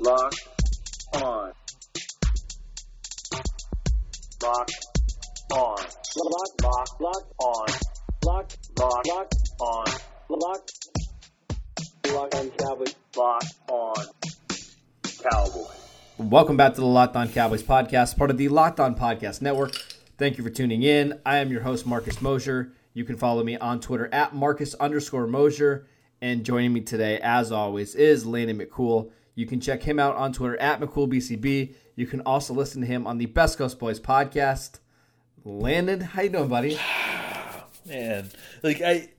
Lock on. Lock on. Lock, lock, lock on. Lock, lock, lock on. Lock, lock on Cowboys. Lock on Cowboys. Welcome back to the Locked On Cowboys podcast, part of the Locked On Podcast Network. Thank you for tuning in. I am your host, Marcus Mosher. You can follow me on Twitter at Marcus underscore Mosher. And joining me today, as always, is Landon McCool. You can check him out on Twitter at McCoolBCB. You can also listen to him on the Best Coast Boys podcast. Landon, how you doing, buddy? Man, like I,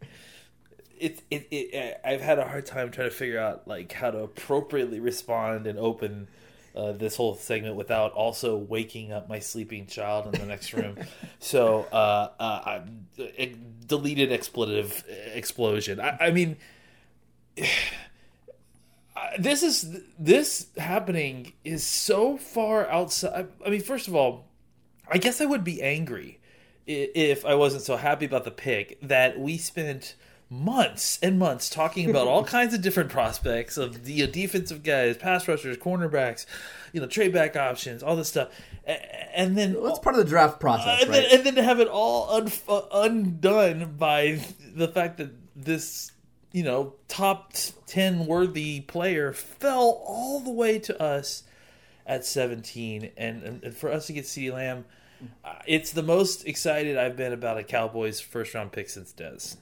it, it, it, I've had a hard time trying to figure out like how to appropriately respond and open uh, this whole segment without also waking up my sleeping child in the next room. so, uh, uh, I, deleted expletive explosion. I, I mean, this is this happening is so far outside. I mean, first of all, I guess I would be angry if I wasn't so happy about the pick that we spent months and months talking about all kinds of different prospects of the you know, defensive guys, pass rushers, cornerbacks, you know, trade back options, all this stuff, and then well, that's part of the draft process, uh, and, right? then, and then to have it all un- uh, undone by the fact that this you know top 10 worthy player fell all the way to us at 17 and, and for us to get CeeDee Lamb uh, it's the most excited I've been about a Cowboys first round pick since Dez.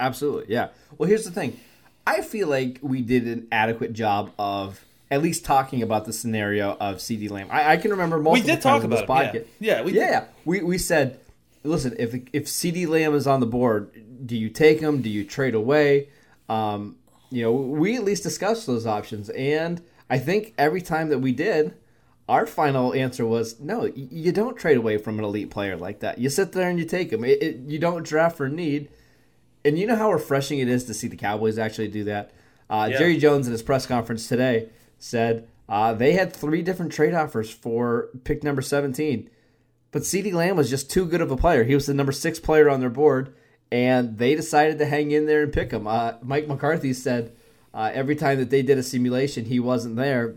Absolutely, yeah. Well, here's the thing. I feel like we did an adequate job of at least talking about the scenario of CeeDee Lamb. I, I can remember multiple we did talk about this podcast. Yeah, yeah, we yeah, yeah. We we said, listen, if if CeeDee Lamb is on the board, do you take him? Do you trade away? Um, you know, we at least discussed those options, and I think every time that we did, our final answer was no. You don't trade away from an elite player like that. You sit there and you take him. It, it, you don't draft for need. And you know how refreshing it is to see the Cowboys actually do that. Uh, yeah. Jerry Jones in his press conference today said uh, they had three different trade offers for pick number 17. But CeeDee Lamb was just too good of a player. He was the number six player on their board, and they decided to hang in there and pick him. Uh, Mike McCarthy said uh, every time that they did a simulation, he wasn't there.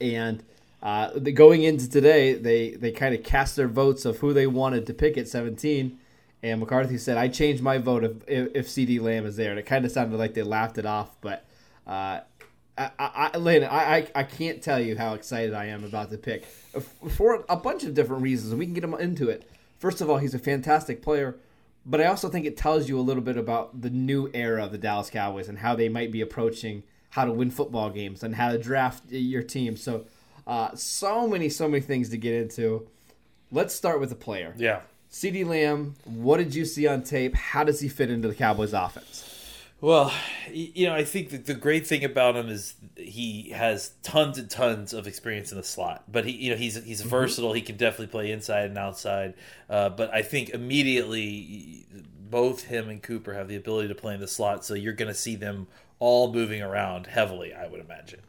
And uh, the, going into today, they, they kind of cast their votes of who they wanted to pick at 17. And McCarthy said, I changed my vote if, if, if CeeDee Lamb is there. And it kind of sounded like they laughed it off. But uh, I, I, Landon, I, I, I can't tell you how excited I am about the pick for a bunch of different reasons. We can get him into it. First of all, he's a fantastic player. But I also think it tells you a little bit about the new era of the Dallas Cowboys and how they might be approaching how to win football games and how to draft your team. So, uh, so many, so many things to get into. Let's start with the player. Yeah. CeeDee Lamb, what did you see on tape? How does he fit into the Cowboys offense? Well, you know, I think that the great thing about him is he has tons and tons of experience in the slot. But he, you know, he's he's mm-hmm. versatile. He can definitely play inside and outside. Uh, but I think immediately both him and Cooper have the ability to play in the slot. So you're going to see them all moving around heavily. I would imagine.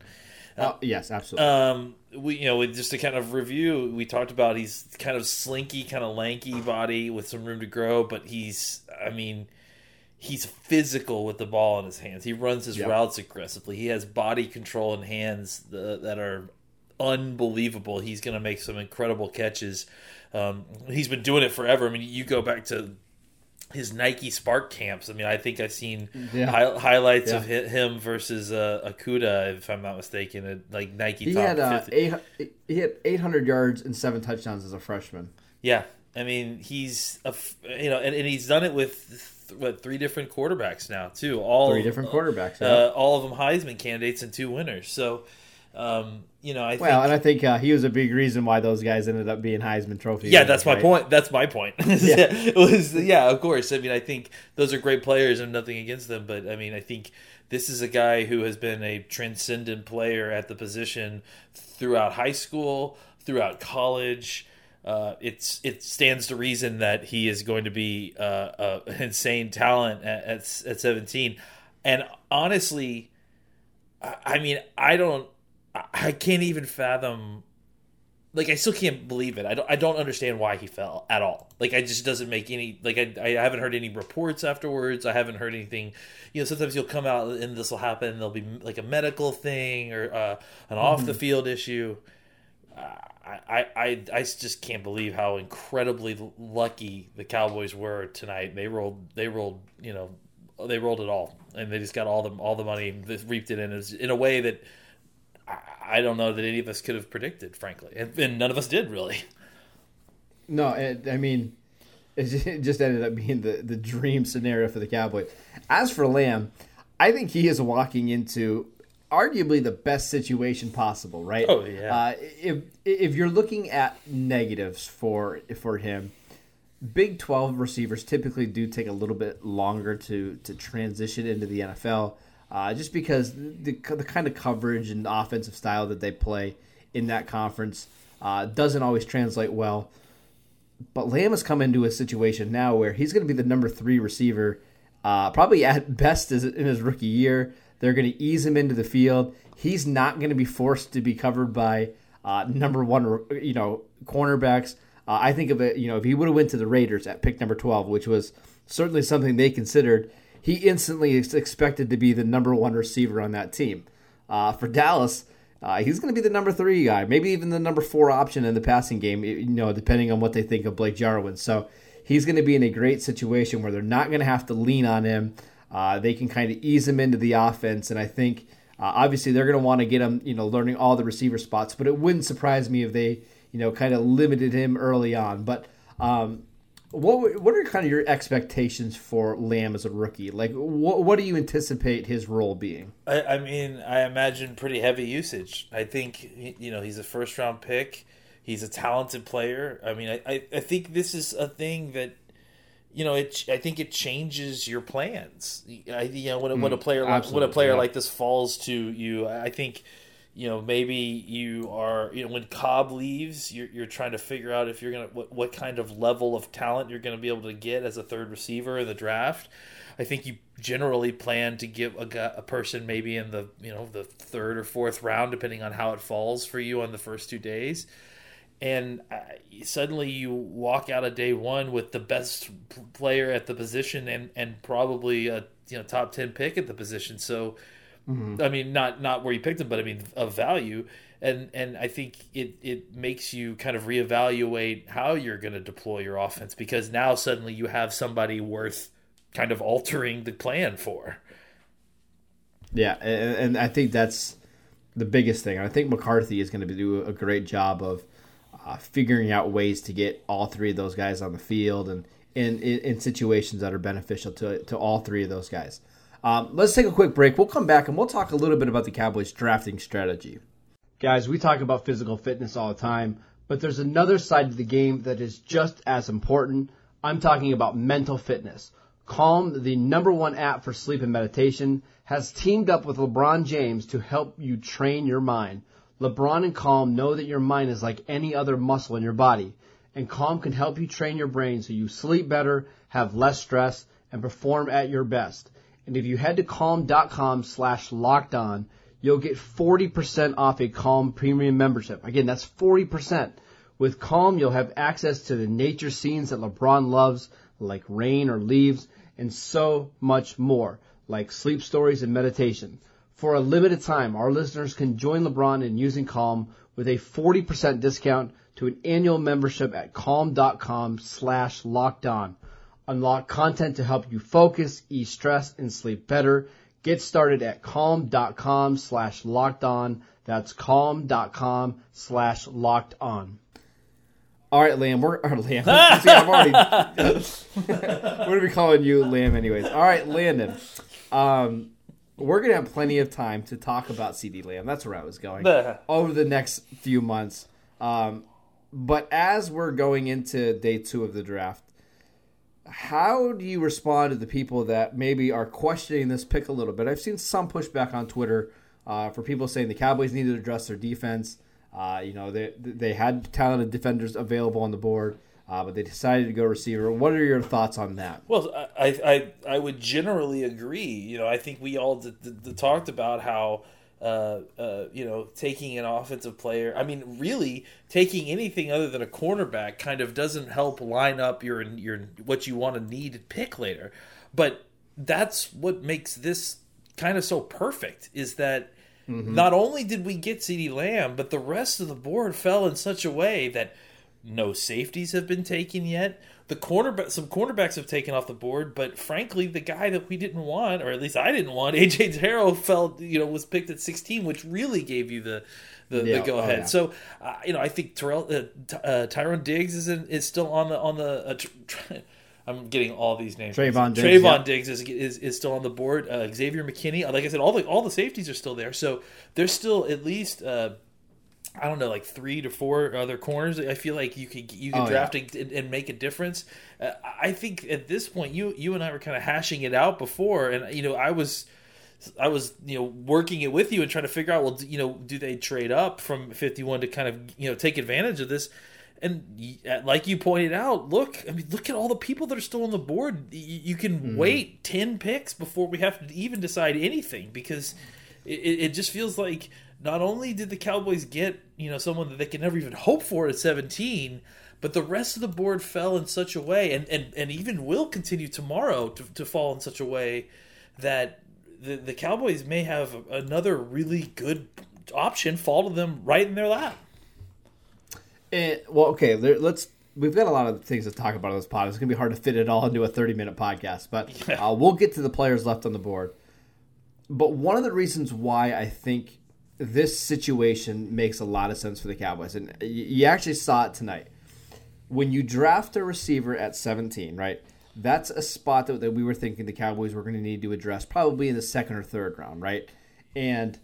Uh, yes, absolutely. Um, we you know just to kind of review, we talked about he's kind of slinky, kind of lanky body with some room to grow, but he's I mean he's physical with the ball in his hands. He runs his yep. routes aggressively. He has body control and hands that are unbelievable. He's going to make some incredible catches. Um, he's been doing it forever. I mean, you go back to his Nike SPARQ camps. I mean, I think I've seen yeah. hi- highlights yeah. of him versus uh, Okudah, if I'm not mistaken, at like Nike. He had uh, eight, he had 800 yards and seven touchdowns as a freshman. Yeah, I mean, he's a you know, and, and he's done it with th- what three different quarterbacks now too. All three different quarterbacks. Uh, uh, all of them Heisman candidates and two winners. So um, you know, I well, think, and I think uh, he was a big reason why those guys ended up being Heisman Trophy. Yeah, that's right? my point. That's my point. yeah. it was yeah, of course. I mean, I think those are great players, and nothing against them, but I mean, I think this is a guy who has been a transcendent player at the position throughout high school, throughout college. Uh, it's it stands to reason that he is going to be uh, uh, an insane talent at, at, at 17. And honestly, I mean, I don't I can't even fathom. like I still can't believe it. I don't I don't understand why he fell at all. Like I just doesn't make any like I I haven't heard any reports afterwards. I haven't heard anything. You know, sometimes you'll come out and this will happen. There'll be like a medical thing or uh, an off the field issue. I, I, I, I just can't believe how incredibly lucky the Cowboys were tonight. They rolled they rolled you know they rolled it all and they just got all the all the money they reaped it in in a way that I, I don't know that any of us could have predicted, frankly, and, and none of us did really. No, it, I mean, it just, it just ended up being the, the dream scenario for the Cowboys. As for Lamb, I think he is walking into arguably the best situation possible, right? Oh, yeah. Uh, if if you're looking at negatives for for him, Big Twelve receivers typically do take a little bit longer to to transition into the NFL, uh, just because the the kind of coverage and offensive style that they play in that conference uh, doesn't always translate well. But Lamb has come into a situation now where he's going to be the number three receiver, uh, probably at best in his rookie year. They're going to ease him into the field. He's not going to be forced to be covered by uh, number one, you know, cornerbacks. Uh, I think of it, you know, if he would have went to the Raiders at pick number twelve, which was certainly something they considered, he instantly is expected to be the number one receiver on that team. Uh, for Dallas, uh, he's going to be the number three guy, maybe even the number four option in the passing game, you know, depending on what they think of Blake Jarwin. So he's going to be in a great situation where they're not going to have to lean on him. Uh, they can kind of ease him into the offense, and I think uh, obviously they're going to want to get him, you know, learning all the receiver spots. But it wouldn't surprise me if they, you know, kind of limited him early on. But um, what what are kind of your expectations for Lamb as a rookie? Like, what what do you anticipate his role being? I, I mean, I imagine pretty heavy usage. I think you know he's a first round pick. He's a talented player. I mean, I, I, I think this is a thing that you know, it. I think it changes your plans. I, you know, when, mm, when a player like, when a player yeah. like this falls to you, I think, you know, maybe you are, you know, when Cobb leaves, you're, you're trying to figure out if you're gonna what, what kind of level of talent you're going to be able to get as a third receiver in the draft. I think you generally plan to give a, a person maybe in the you know the third or fourth round, depending on how it falls for you on the first two days and uh, suddenly you walk out of day one with the best player at the position and and probably a you know top 10 pick at the position. So mm-hmm. i mean not not where you picked him but i mean of value. And and i think it it makes you kind of reevaluate how you're going to deploy your offense because now suddenly you have somebody worth kind of altering the plan for. Yeah and, and i think that's the biggest thing. I think mccarthy is going to do a great job of uh, figuring out ways to get all three of those guys on the field and in, in, situations that are beneficial to, to all three of those guys. Um, let's take a quick break. We'll come back and we'll talk a little bit about the Cowboys' drafting strategy. Guys, we talk about physical fitness all the time, but there's another side of the game that is just as important. I'm talking about mental fitness. Calm, the number one app for sleep and meditation, has teamed up with LeBron James to help you train your mind. LeBron and Calm know that your mind is like any other muscle in your body, and Calm can help you train your brain so you sleep better, have less stress, and perform at your best. And if you head to calm.com slash locked on, you'll get 40% off a Calm premium membership. Again, that's 40%. With Calm, you'll have access to the nature scenes that LeBron loves, like rain or leaves, and so much more, like sleep stories and meditation. For a limited time, our listeners can join LeBron in using Calm with a 40% discount to an annual membership at calm.com slash locked on. Unlock content to help you focus, ease stress, and sleep better. Get started at calm.com slash locked on. That's calm.com slash locked on. All right, Lamb. We're or Lamb. See, I'm already. we're gonna be calling you Lamb, anyways. All right, Landon. Um, we're gonna have plenty of time to talk about CeeDee Lamb. That's where I was going over the next few months. Um, but as we're going into day two of the draft, how do you respond to the people that maybe are questioning this pick a little bit? I've seen some pushback on Twitter uh, for people saying the Cowboys need to address their defense. Uh, you know, they they had talented defenders available on the board uh, but they decided to go receiver. What are your thoughts on that? Well, I I, I would generally agree. You know, I think we all d- d- d- talked about how uh, uh, you know, taking an offensive player. I mean, really, taking anything other than a cornerback kind of doesn't help line up your your what you want to need pick later. But that's what makes this kind of so perfect is that mm-hmm. not only did we get CeeDee Lamb, but the rest of the board fell in such a way that no safeties have been taken yet. The cornerback, some cornerbacks have taken off the board, but frankly, the guy that we didn't want, or at least I didn't want, AJ Terrell, felt you know, was picked at 16, which really gave you the the, yeah, the go ahead. Oh, yeah. So, uh, you know, I think Terrell, uh, uh, Trevon Diggs is in, is still on the on the. Uh, tr- I'm getting all these names. Trevon Diggs. Yeah. Diggs is, is is still on the board. Uh, Xavier McKinney, like I said, all the all the safeties are still there. So there's still at least uh, I don't know, like three to four other corners. I feel like you could you could oh, draft yeah. and, and, make a difference. Uh, I think at this point, you you and I were kind of hashing it out before, and you know, I was. I was, you know, working it with you and trying to figure out, well, you know, do they trade up from 51 to kind of, you know, take advantage of this? And uh, like you pointed out, look, I mean, look at all the people that are still on the board. You, can mm-hmm. wait 10 picks before we have to even decide anything because it, it just feels like not only did the Cowboys get you know someone that they can never even hope for at 17, but the rest of the board fell in such a way, and and, and even will continue tomorrow to, to fall in such a way that the the Cowboys may have another really good option fall to them right in their lap. And, well, okay, let's. We've got a lot of things to talk about on this pod. It's going to be hard to fit it all into a 30 minute podcast, but yeah. uh, we'll get to the players left on the board. But one of the reasons why I think this situation makes a lot of sense for the Cowboys. And you actually saw it tonight. When you draft a receiver at 17, right? That's a spot that, that we were thinking the Cowboys were going to need to address probably in the second or third round, right? And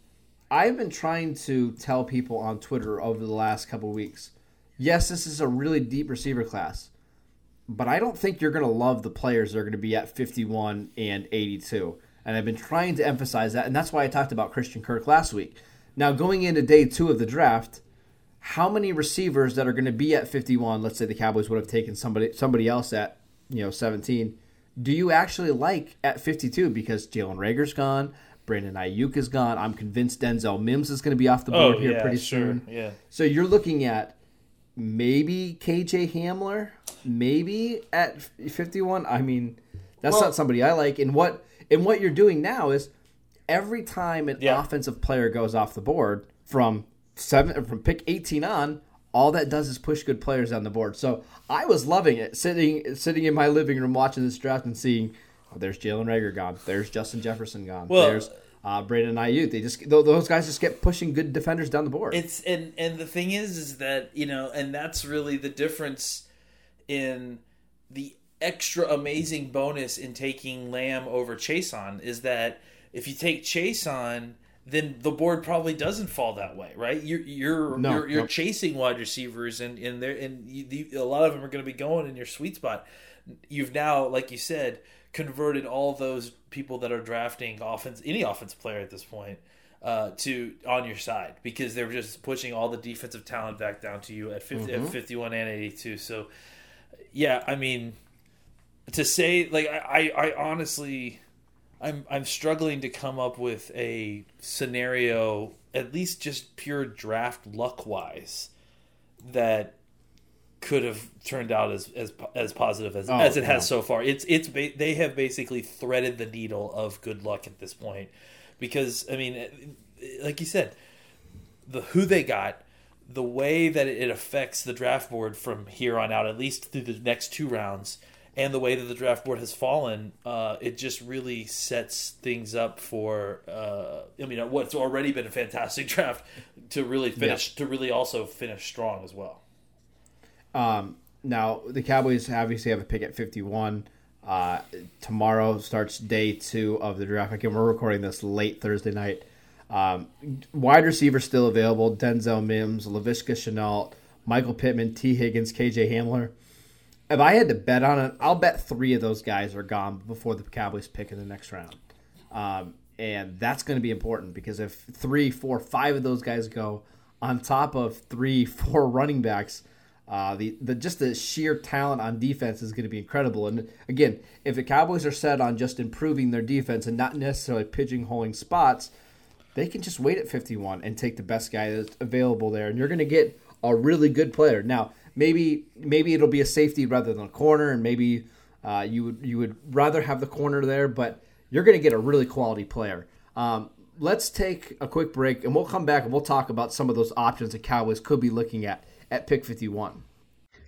I've been trying to tell people on Twitter over the last couple weeks yes, this is a really deep receiver class, but I don't think you're going to love the players that are going to be at 51 and 82. And I've been trying to emphasize that. And that's why I talked about Christian Kirk last week now, going into day two of the draft, how many receivers that are going to be at 51, let's say the Cowboys would have taken somebody somebody else at, you know, 17, do you actually like at 52? Because Jalen Reagor's gone, Brandon Aiyuk is gone. I'm convinced Denzel Mims is going to be off the oh, board oh, here yeah, pretty sure. soon. Yeah. So you're looking at maybe KJ Hamler, maybe at 51. I mean, that's well, not somebody I like. And what and what you're doing now is every time an yeah. offensive player goes off the board from seven from pick 18 on, all that does is push good players on the board. So I was loving it, sitting sitting in my living room watching this draft and seeing, oh, there's Jalen Reagor gone, there's Justin Jefferson gone, well, there's uh, Brandon Aiyuk. They just those guys just get pushing good defenders down the board. It's and and the thing is, is that you know, and that's really the difference in the extra amazing bonus in taking Lamb over Chaisson is that if you take Chaisson, then the board probably doesn't fall that way, right? You're you're no, you're, you're no. chasing wide receivers, and and there and you, a lot of them are going to be going in your sweet spot. You've now, like you said, converted all those people that are drafting offense, any offensive player at this point, uh, to on your side because they're just pushing all the defensive talent back down to you at 50, mm-hmm. at 51 and 82. So, yeah, I mean, to say like I, I honestly I'm I'm struggling to come up with a scenario, at least just pure draft luck wise, that could have turned out as as as positive as, oh, as it has yeah. so far. It's it's they have basically threaded the needle of good luck at this point, because I mean, eh, like you said, the who they got, the way that it affects the draft board from here on out, at least through the next two rounds and the way that the draft board has fallen, uh, it just really sets things up for. Uh, I mean, what's already been a fantastic draft to really finish yeah. to really also finish strong as well. Um, now the Cowboys obviously have a pick at fifty-one. Uh, tomorrow starts day two of the draft. Again, we're recording this late Thursday night. Um, wide receiver still available: Denzel Mims, Laviska Shenault, Michael Pittman, Tee Higgins, KJ Hamler if I had to bet on it, I'll bet three of those guys are gone before the Cowboys pick in the next round. Um, and that's going to be important because if three, four, five of those guys go on top of three, four running backs, uh, the, the just the sheer talent on defense is going to be incredible. And again, if the Cowboys are set on just improving their defense and not necessarily pigeonholing spots, they can just wait at 51 and take the best guy that's available there, and you're going to get a really good player. Now, maybe maybe it'll be a safety rather than a corner, and maybe uh, you would you would rather have the corner there, but you're going to get a really quality player. Um, let's take a quick break, and we'll come back and we'll talk about some of those options the Cowboys could be looking at at pick 51.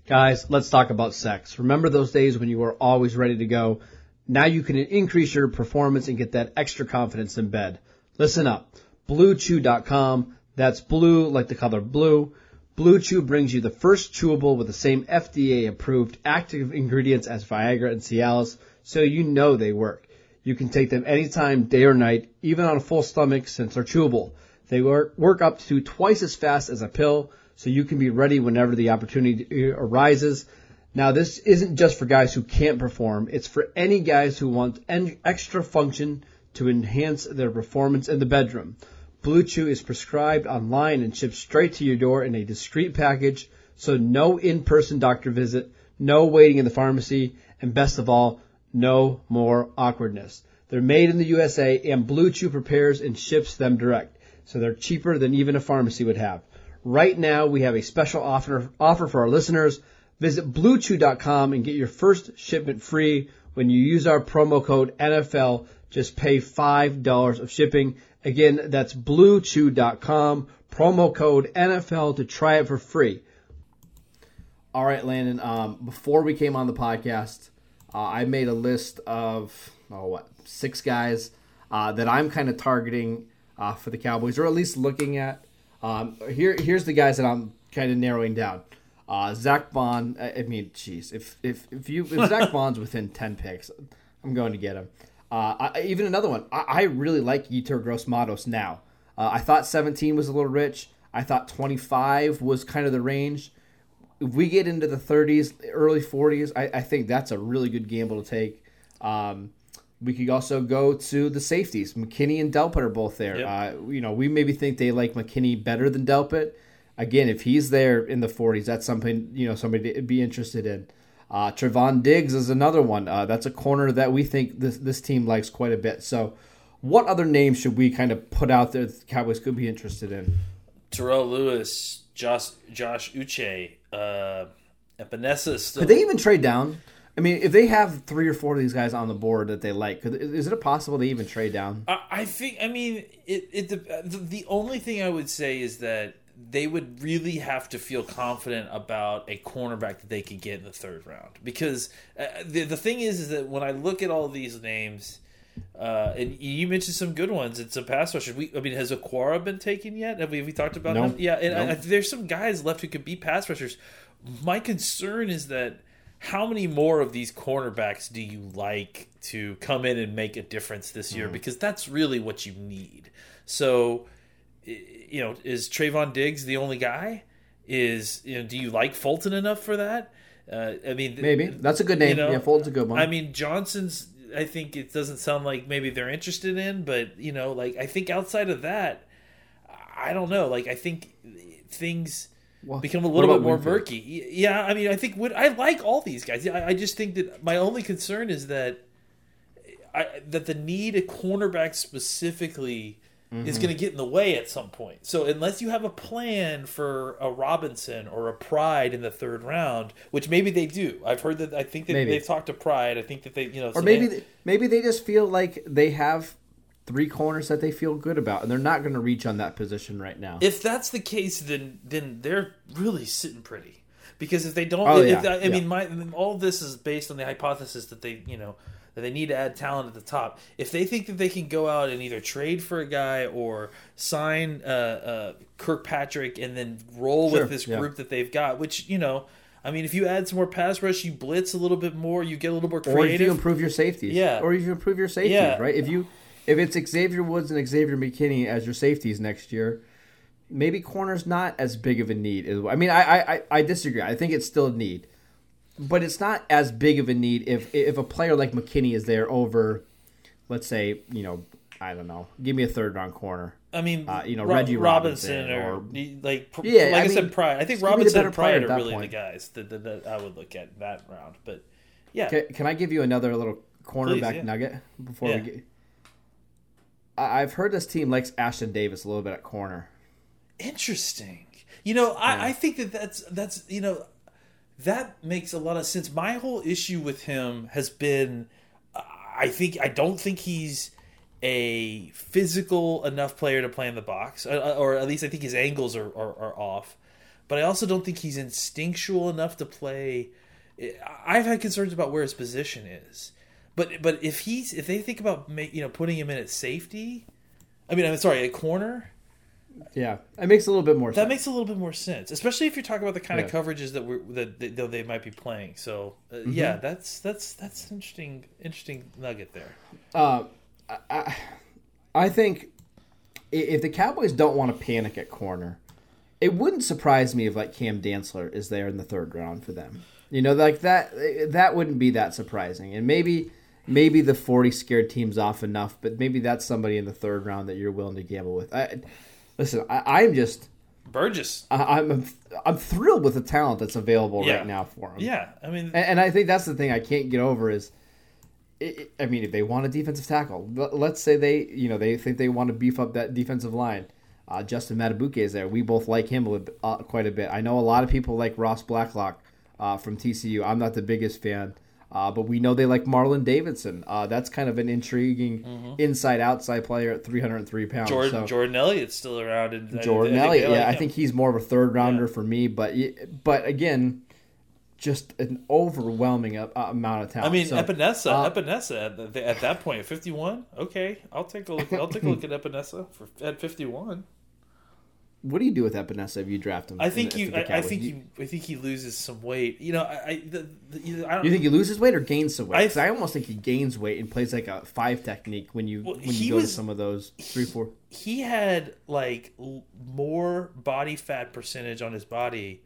Guys, let's talk about sex. Remember those days when you were always ready to go? Now you can increase your performance and get that extra confidence in bed. Listen up. BlueChew.com. That's blue like the color blue. Blue Chew brings you the first chewable with the same FDA approved active ingredients as Viagra and Cialis, so you know they work. You can take them anytime, day or night, even on a full stomach since they're chewable. They work, work up to twice as fast as a pill, so you can be ready whenever the opportunity arises. Now, this isn't just for guys who can't perform. It's for any guys who want extra function to enhance their performance in the bedroom. Blue Chew is prescribed online and shipped straight to your door in a discreet package, so no in-person doctor visit, no waiting in the pharmacy, and best of all, no more awkwardness. They're made in the USA and Blue Chew prepares and ships them direct, so they're cheaper than even a pharmacy would have. Right now, we have a special offer, offer for our listeners. Visit bluechew.com and get your first shipment free when you use our promo code NFL. Just pay $5 of shipping. Again, that's bluechew.com, promo code NFL to try it for free. All right, Landon, um, before we came on the podcast, uh, I made a list of, oh, what, six guys uh, that I'm kind of targeting uh, for the Cowboys, or at least looking at. Um, here, here's the guys that I'm kind of narrowing down. Uh, Zack Baun. I I mean, jeez, if if if you if Zach Baun's within ten picks, I'm going to get him. Uh, I, even another one. I, I really like Yetur Gross Matos now. Uh, I thought 17 was a little rich. I thought 25 was kind of the range. If we get into the 30s, early 40s, I, I think that's a really good gamble to take. Um, we could also go to the safeties. McKinney and Delpit are both there. Yep. Uh, you know, we maybe think they like McKinney better than Delpit. Again, if he's there in the 40s, that's something you know somebody to be interested in. Uh, Trevon Diggs is another one. Uh, that's a corner that we think this this team likes quite a bit. So, what other names should we kind of put out there that the Cowboys could be interested in? Terrell Lewis, Josh Josh Uche, uh, Epenesa still. Could they even trade down? I mean, if they have three or four of these guys on the board that they like, could, is it possible they even trade down? I, I think. I mean, it. It. The, the only thing I would say is that they would really have to feel confident about a cornerback that they could get in the third round because uh, the the thing is is that when I look at all these names. Uh, and you mentioned some good ones. It's a pass rusher. We, I mean, has Okwara been taken yet? Have we, have we talked about No. him? Yeah, and No. I, there's some guys left who could be pass rushers. My concern is that how many more of these cornerbacks do you like to come in and make a difference this Mm. year? Because that's really what you need. So, i- you know, is Trevon Diggs the only guy? Is you know, do you like Fulton enough for that? Uh, I mean, Maybe that's a good name. you know, yeah, Fulton's a good one. I mean, Johnson's. I think it doesn't sound like maybe they're interested in, but you know, like I think outside of that, I don't know. Like I think things Well, become a little bit more Winfield? murky. Yeah, I mean, I think I like all these guys. I, I just think that my only concern is that I, that the need a cornerback specifically Mm-hmm. is going to get in the way at some point. So unless you have a plan for a Robinson or a Pride in the third round, which maybe they do, I've heard that. I think that Maybe. they've talked to Pride. I think that they, you know, or maybe they, maybe they just feel like they have three corners that they feel good about, and they're not going to reach on that position right now. if that's the case, then then they're really sitting pretty. Because if they don't, Oh, if, yeah, I, I yeah. mean, my all this is based on the hypothesis that they, you know, that they need to add talent at the top. If they think that they can go out and either trade for a guy or sign uh, uh, Kirkpatrick and then roll Sure, with this yeah. group that they've got, which you know, I mean, if you add some more pass rush, you blitz a little bit more, you get a little more or if you improve your safeties, Yeah. or if you improve your safeties, Yeah. right? If you if it's Xavier Woods and Xavier McKinney as your safeties next year, maybe corner's not as big of a need. I mean, I I, I- I disagree. I think it's still a need, but it's not as big of a need if if a player like McKinney is there over, let's say, you know, I don't know, give me a third round corner. I mean, uh, you know, Ro- Reggie Robinson, Robinson or, or- like, Yeah, like I I, mean, said, Pride. I think just give me the Robinson and Pride are really point. the guys that, that, that I would look at that round. But yeah, Can, can I give you another little cornerback yeah. nugget before Yeah. we get? I- I've heard this team likes Ashtyn Davis a little bit at corner. Interesting. You know, I, I think that that's that's you know that makes a lot of sense. My whole issue with him has been, I think I don't think he's a physical enough player to play in the box, uh, or at least I think his angles are, are, are off. But I also don't think he's instinctual enough to play. I've had concerns about where his position is, but but if he's if they think about you know putting him in at safety, I mean I'm sorry at corner, Yeah, it makes a little bit more that sense. makes a little bit more sense, especially if you're talking about the kind of coverages that we're that they, that they might be playing. So uh, Mm-hmm. yeah, that's that's that's an interesting interesting nugget there. Uh, I, I- I think if the Cowboys don't want to panic at corner, it wouldn't surprise me if like Cam Dantzler is there in the third round for them. You know, like that that wouldn't be that surprising. And maybe maybe the 40 scared team's off enough, but maybe that's somebody in the third round that you're willing to gamble with. I, listen, I, I'm just Burgess, I, I'm I'm thrilled with the talent that's available Yeah. right now for him. yeah, I mean, And, and I think that's the thing I can't get over is, i I mean, if they want a defensive tackle, let- let's say they, you know, they think they want to beef up that defensive line. Uh, Justin Madubuike is there. We both like him a little uh, quite a bit. I know a lot of people like Ross Blacklock uh, from TCU. I'm not the biggest fan, uh, but we know they like Marlon Davidson. Uh, that's kind of an intriguing inside-outside player at 303 pounds. Jordan So- Jordan Elliott's still around. And Jordan I think Elliott. they like yeah, I think he's more of a third rounder Yeah. for me. But but again, just an overwhelming a- amount of talent. I mean, So, Epenesa, uh, Epenesa at, the, at that point, fifty one. Okay, I'll take a look. I'll take a look at Epenesa for at fifty one. What do you do with Epenesa if you draft him? I think in you. I, I think You- you. I think he loses some weight. You know, I. I, the, the, I don't. You think he loses weight or gains some weight? I- I, almost think he gains weight and plays like a five technique when you Well, when you go to some of those three four. he had like l- more body fat percentage on his body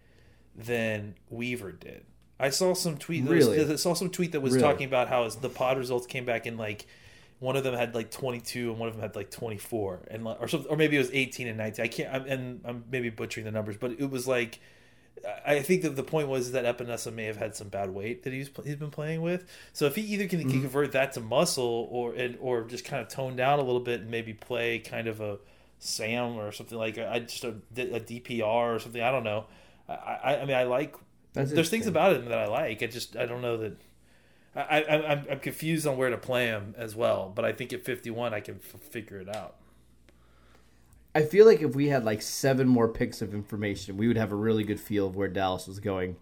than Weaver did. I saw some tweet. there was- Really? I saw some tweet that was Really? talking about how his, the pod results came back in like one of them had like 22 and one of them had like 24 and or something, or maybe it was 18 and 19. I can't. I'm, and I'm maybe butchering the numbers, but it was like. I think that the point was that Epenesa may have had some bad weight that he's he's been playing with. So if he either can, can mm-hmm. convert that to muscle or and or just kind of tone down a little bit and maybe play kind of a Sam or something like I just a, a DPR or something. I don't know. I I, I mean I like. That's there's things about him that I like. I just I don't know that. I, I I'm I'm confused on where to play him as well. But I think at 51 I can f- figure it out. I feel like if we had like seven more picks of information, we would have a really good feel of where Dallas was going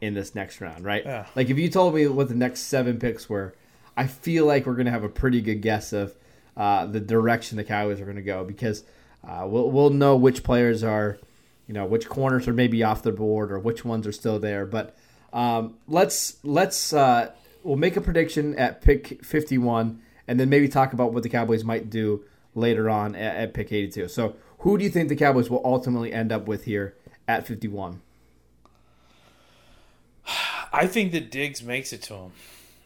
in this next round, right? Yeah. Like if you told me what the next seven picks were, I feel like we're gonna have a pretty good guess of uh, the direction the Cowboys are gonna go because uh, we'll we'll know which players are, you know, which corners are maybe off the board or which ones are still there. But um, let's let's uh, we'll make a prediction at pick fifty one, and then maybe talk about what the Cowboys might do later on at, at pick 82. So, who do you think the Cowboys will ultimately end up with here at 51? I think that Diggs makes it to him.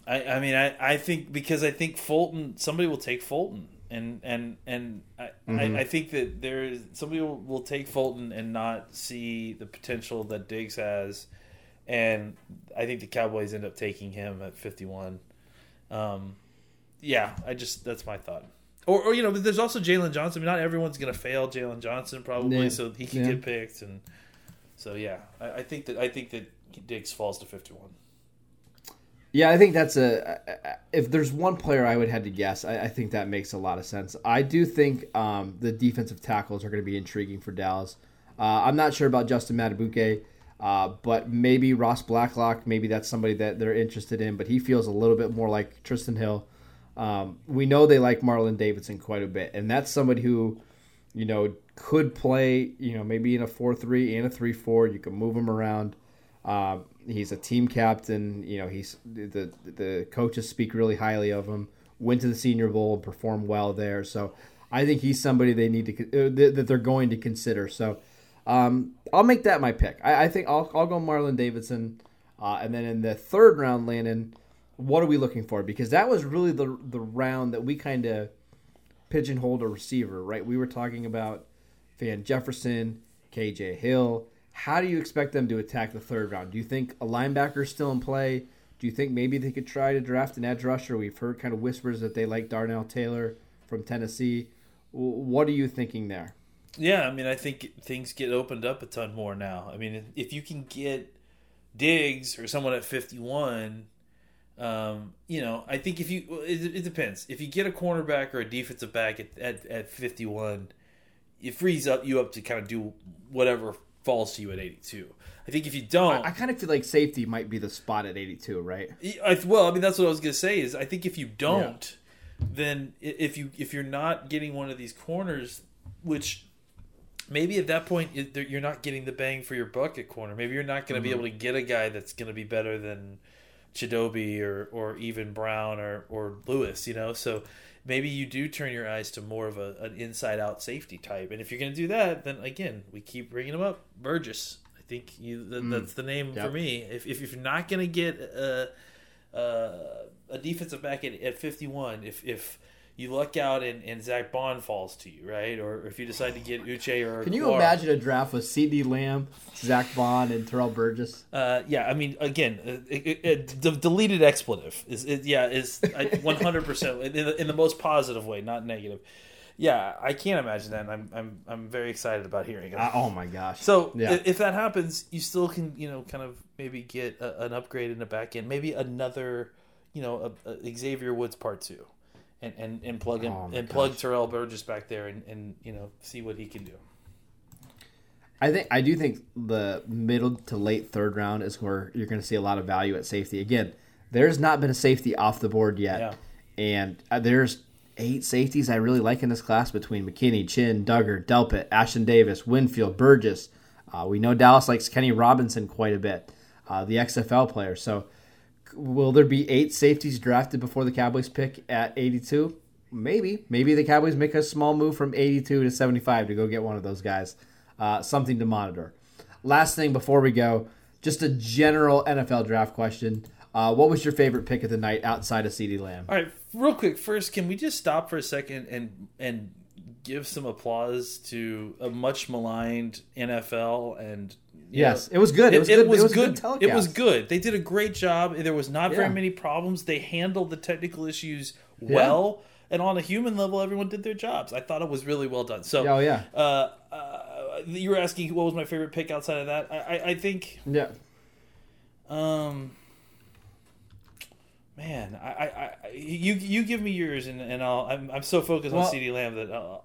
I, I mean, I, I think because I think Fulton, somebody will take Fulton, and and and I, I, mm-hmm. I think that there is somebody will, will take Fulton and not see the potential that Diggs has, and I think the Cowboys end up taking him at fifty one. Um, yeah, I just that's my thought. Or, or you know, but there's also Jaylon Johnson. I mean, not everyone's going to fail Jaylon Johnson probably, Yeah. so he can Yeah. get picked, and so yeah, I, I think that I think that Diggs falls to fifty one. Yeah, I think that's a. If there's one player I would have to guess, I, I think that makes a lot of sense. I do think um, the defensive tackles are going to be intriguing for Dallas. Uh, I'm not sure about Justin Madubuike, uh, but maybe Ross Blacklock. Maybe that's somebody that they're interested in, but he feels a little bit more like Trysten Hill. Um, we know they like Marlon Davidson quite a bit, and that's somebody who, you know, could play, you know, maybe in a four-three and a three-four. You can move him around. Um, he's a team captain. You know, he's the the coaches speak really highly of him. Went to the Senior Bowl and performed well there. So I think he's somebody they need to uh, that they're going to consider. So um, I'll make that my pick. I, I think I'll I'll go Marlon Davidson, uh, and then in the third round, Landon. What are we looking for? Because that was really the the round that we kind of pigeonholed a receiver, right? We were talking about Van Jefferson, KJ Hill. How do you expect them to attack the third round? Do you think a linebacker is still in play? Do you think maybe they could try to draft an edge rusher? We've heard kind of whispers that they like Darrell Taylor from Tennessee. What are you thinking there? Yeah, I mean, I think things get opened up a ton more now. I mean, if you can get Diggs or someone at 51, um, you know, I think if you, it, it depends. If you get a cornerback or a defensive back at, at, at 51, it frees up you up to kind of do whatever falls to you at 82. I think if you don't, I kind of feel like safety might be the spot at 82, right? I, well, I mean, that's what I was gonna say. Is I think if you don't, then if you if you're not getting one of these corners, which maybe at that point you're not getting the bang for your buck at corner. Maybe you're not going to be mm-hmm. able to get a guy that's going to be better than Chidobe or or even Brown or or Lewis. You know, so maybe you do turn your eyes to more of a, an inside out safety type. And if you're going to do that, then again, we keep bringing him up. Burgess. I think you, that, mm. that's the name Yep. for me. If, if if you're not going to get a, a, a defensive back at, at 51, if if you luck out and, and Zack Baun falls to you, right? Or if you decide to get Uche or Can you imagine a draft with CeeDee Lamb, Zach Bond, and Terrell Burgess? Uh, yeah, I mean, again, uh, it, it, it, the deleted expletive is, it, yeah, is one hundred percent in the most positive way, not negative. Yeah, I can't imagine that. And I'm I'm I'm very excited about hearing it. Uh, oh my gosh! So yeah, if that happens, you still can you know kind of maybe get a, an upgrade in the back end, maybe another you know a, a Xavier Woods part two, and and, and plug him Oh and plug. Terrell Burgess back there and, and you know see what he can do. I think I do think the middle to late third round is where you're going to see a lot of value at safety. Again, there's not been a safety off the board yet, Yeah. and uh, there's eight safeties I really like in this class between McKinney, Chinn, Dugger, Delpit, Ashtyn Davis, Winfield, Burgess. Uh, we know Dallas likes Kenny Robinson quite a bit, uh, the XFL player. So, will there be eight safeties drafted before the Cowboys pick at 82? Maybe. Maybe the Cowboys make a small move from 82 to 75 to go get one of those guys. Uh, something to monitor. Last thing before we go, just a general NFL draft question. Uh, what was your favorite pick of the night outside of CeeDee Lamb? All right, real quick. First, can we just stop for a second and and give some applause to a much maligned NFL and Yes, it was good. It was good. It was a good It was good. They did a great job. There was not very many problems. They handled the technical issues well, and on a human level, everyone did their jobs. I thought it was really well done. So, Oh, yeah. uh, uh, you were asking what was my favorite pick outside of that. I, I, I think Yeah. um, man, I, I, I, you, you give me yours, and, and I'll. I'm, I'm so focused Well- on CeeDee Lamb that I'll,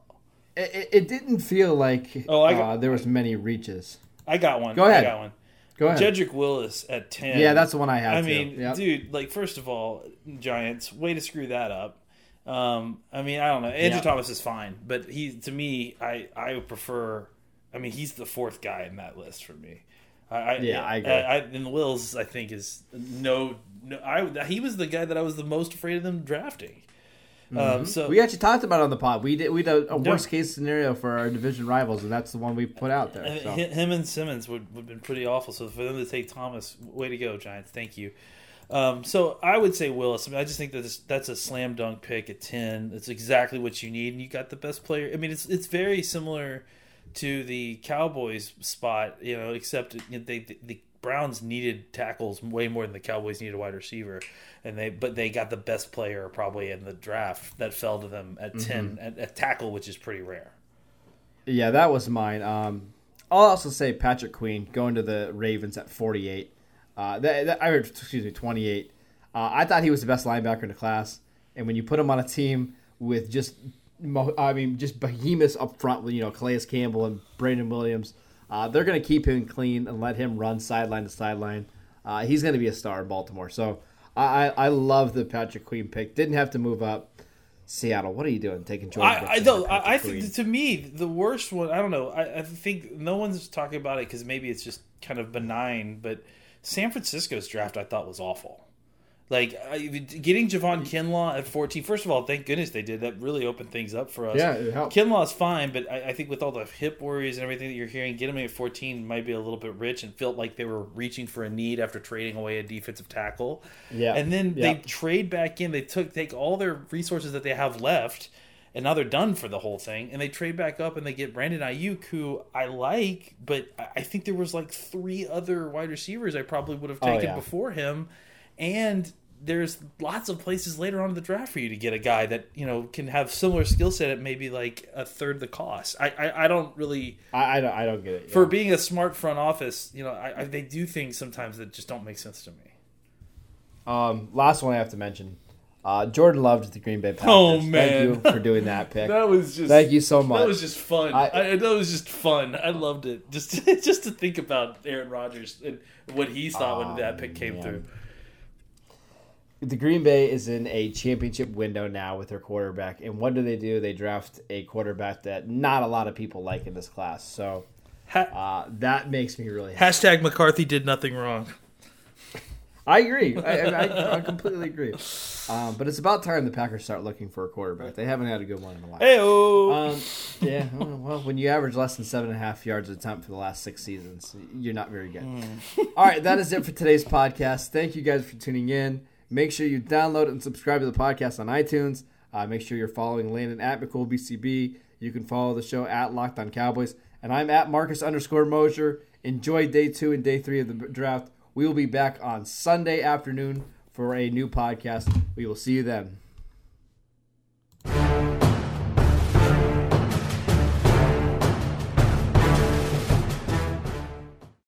It, it- it didn't feel like Oh, got- uh, there was many reaches. I got one. Go ahead. I got one. Go ahead. Jedrick Wills at ten. yeah, that's the one I have. I too. mean, Yep. dude, like first of all, Giants, way to screw that up. Um, I mean, I don't know. Andrew Yeah. Thomas is fine, but he to me, I I would prefer. I mean, he's the fourth guy in that list for me. I, I Yeah, I agree. I, and Wills, I think, is no, no. I he was the guy that I was the most afraid of them drafting. Um, so Mm-hmm. We actually talked about it on the pod. We did we did a, a worst case scenario for our division rivals, and that's the one we put out there. So. Him and Simmons would would have been pretty awful. So for them to take Thomas, way to go, Giants. Thank you. Um, so I would say Wills. I mean, I just think that this, that's a slam dunk pick at ten. It's exactly what you need, and you got the best player. I mean, it's it's very similar to the Cowboys spot, you know, except they the Browns needed tackles way more than the Cowboys needed a wide receiver, and they but they got the best player probably in the draft that fell to them at 10 at, at tackle, which is pretty rare. Yeah, that was mine. Um, I'll also say Patrick Queen going to the Ravens at 48. Uh, that, that, I heard, excuse me, 28. Uh, I thought he was the best linebacker in the class, and when you put him on a team with just, I mean, just behemoths up front with you know Calais Campbell and Brandon Williams, uh, they're going to keep him clean and let him run sideline to sideline. Uh, he's going to be a star in Baltimore. So I, I, I love the Patrick Queen pick. Didn't have to move up. Seattle, what are you doing? Taking Jordan? I, I don't. I, I think to me the worst one. I don't know. I, I think no one's talking about it because maybe it's just kind of benign. But San Francisco's draft I thought was awful. Like I, getting Javon Kinlaw at fourteen. First of all, thank goodness they did. That really opened things up for us. Yeah, it helped. Kinlaw's fine, but I, I think with all the hip worries and everything that you're hearing, getting him at 14 might be a little bit rich and felt like they were reaching for a need after trading away a defensive tackle. Yeah. And then Yeah. they trade back in. They took take all their resources that they have left, and now they're done for the whole thing. And they trade back up and they get Brandon Aiyuk, who I like, but I- think there was like three other wide receivers I probably would have Oh, taken yeah. before him, and there's lots of places later on in the draft for you to get a guy that you know can have similar skill set at maybe like a third the cost. I I, I don't really I, I don't I don't get it. for being a smart front office. You know, I, I, they do things sometimes that just don't make sense to me. Um, last one I have to mention. Uh, Jordan Love the Green Bay Packers. Oh, man. Thank you for doing that pick. That was just Thank you so much. That was just fun. I- I, that was just fun. I loved it. Just just to think about Aaron Rodgers and what he thought when that pick came man. through. The Green Bay is in a championship window now with their quarterback, and what do they do? They draft a quarterback that not a lot of people like in this class. So uh, that makes me really happy. hashtag McCarthy did nothing wrong. I agree. I, I, I completely agree. Um, but it's about time the Packers start looking for a quarterback. They haven't had a good one in a while. Hey Um, yeah, well, when you average less than seven and a half yards a attempt for the last six seasons, you're not very good. All right, that is it for today's podcast. Thank you guys for tuning in. Make sure you download and subscribe to the podcast on iTunes. Uh, make sure you're following Landon at McCoolBCB. You can follow the show at Locked On Cowboys. And I'm at Marcus underscore Mosher. Enjoy day two and day three of the draft. We will be back on Sunday afternoon for a new podcast. We will see you then.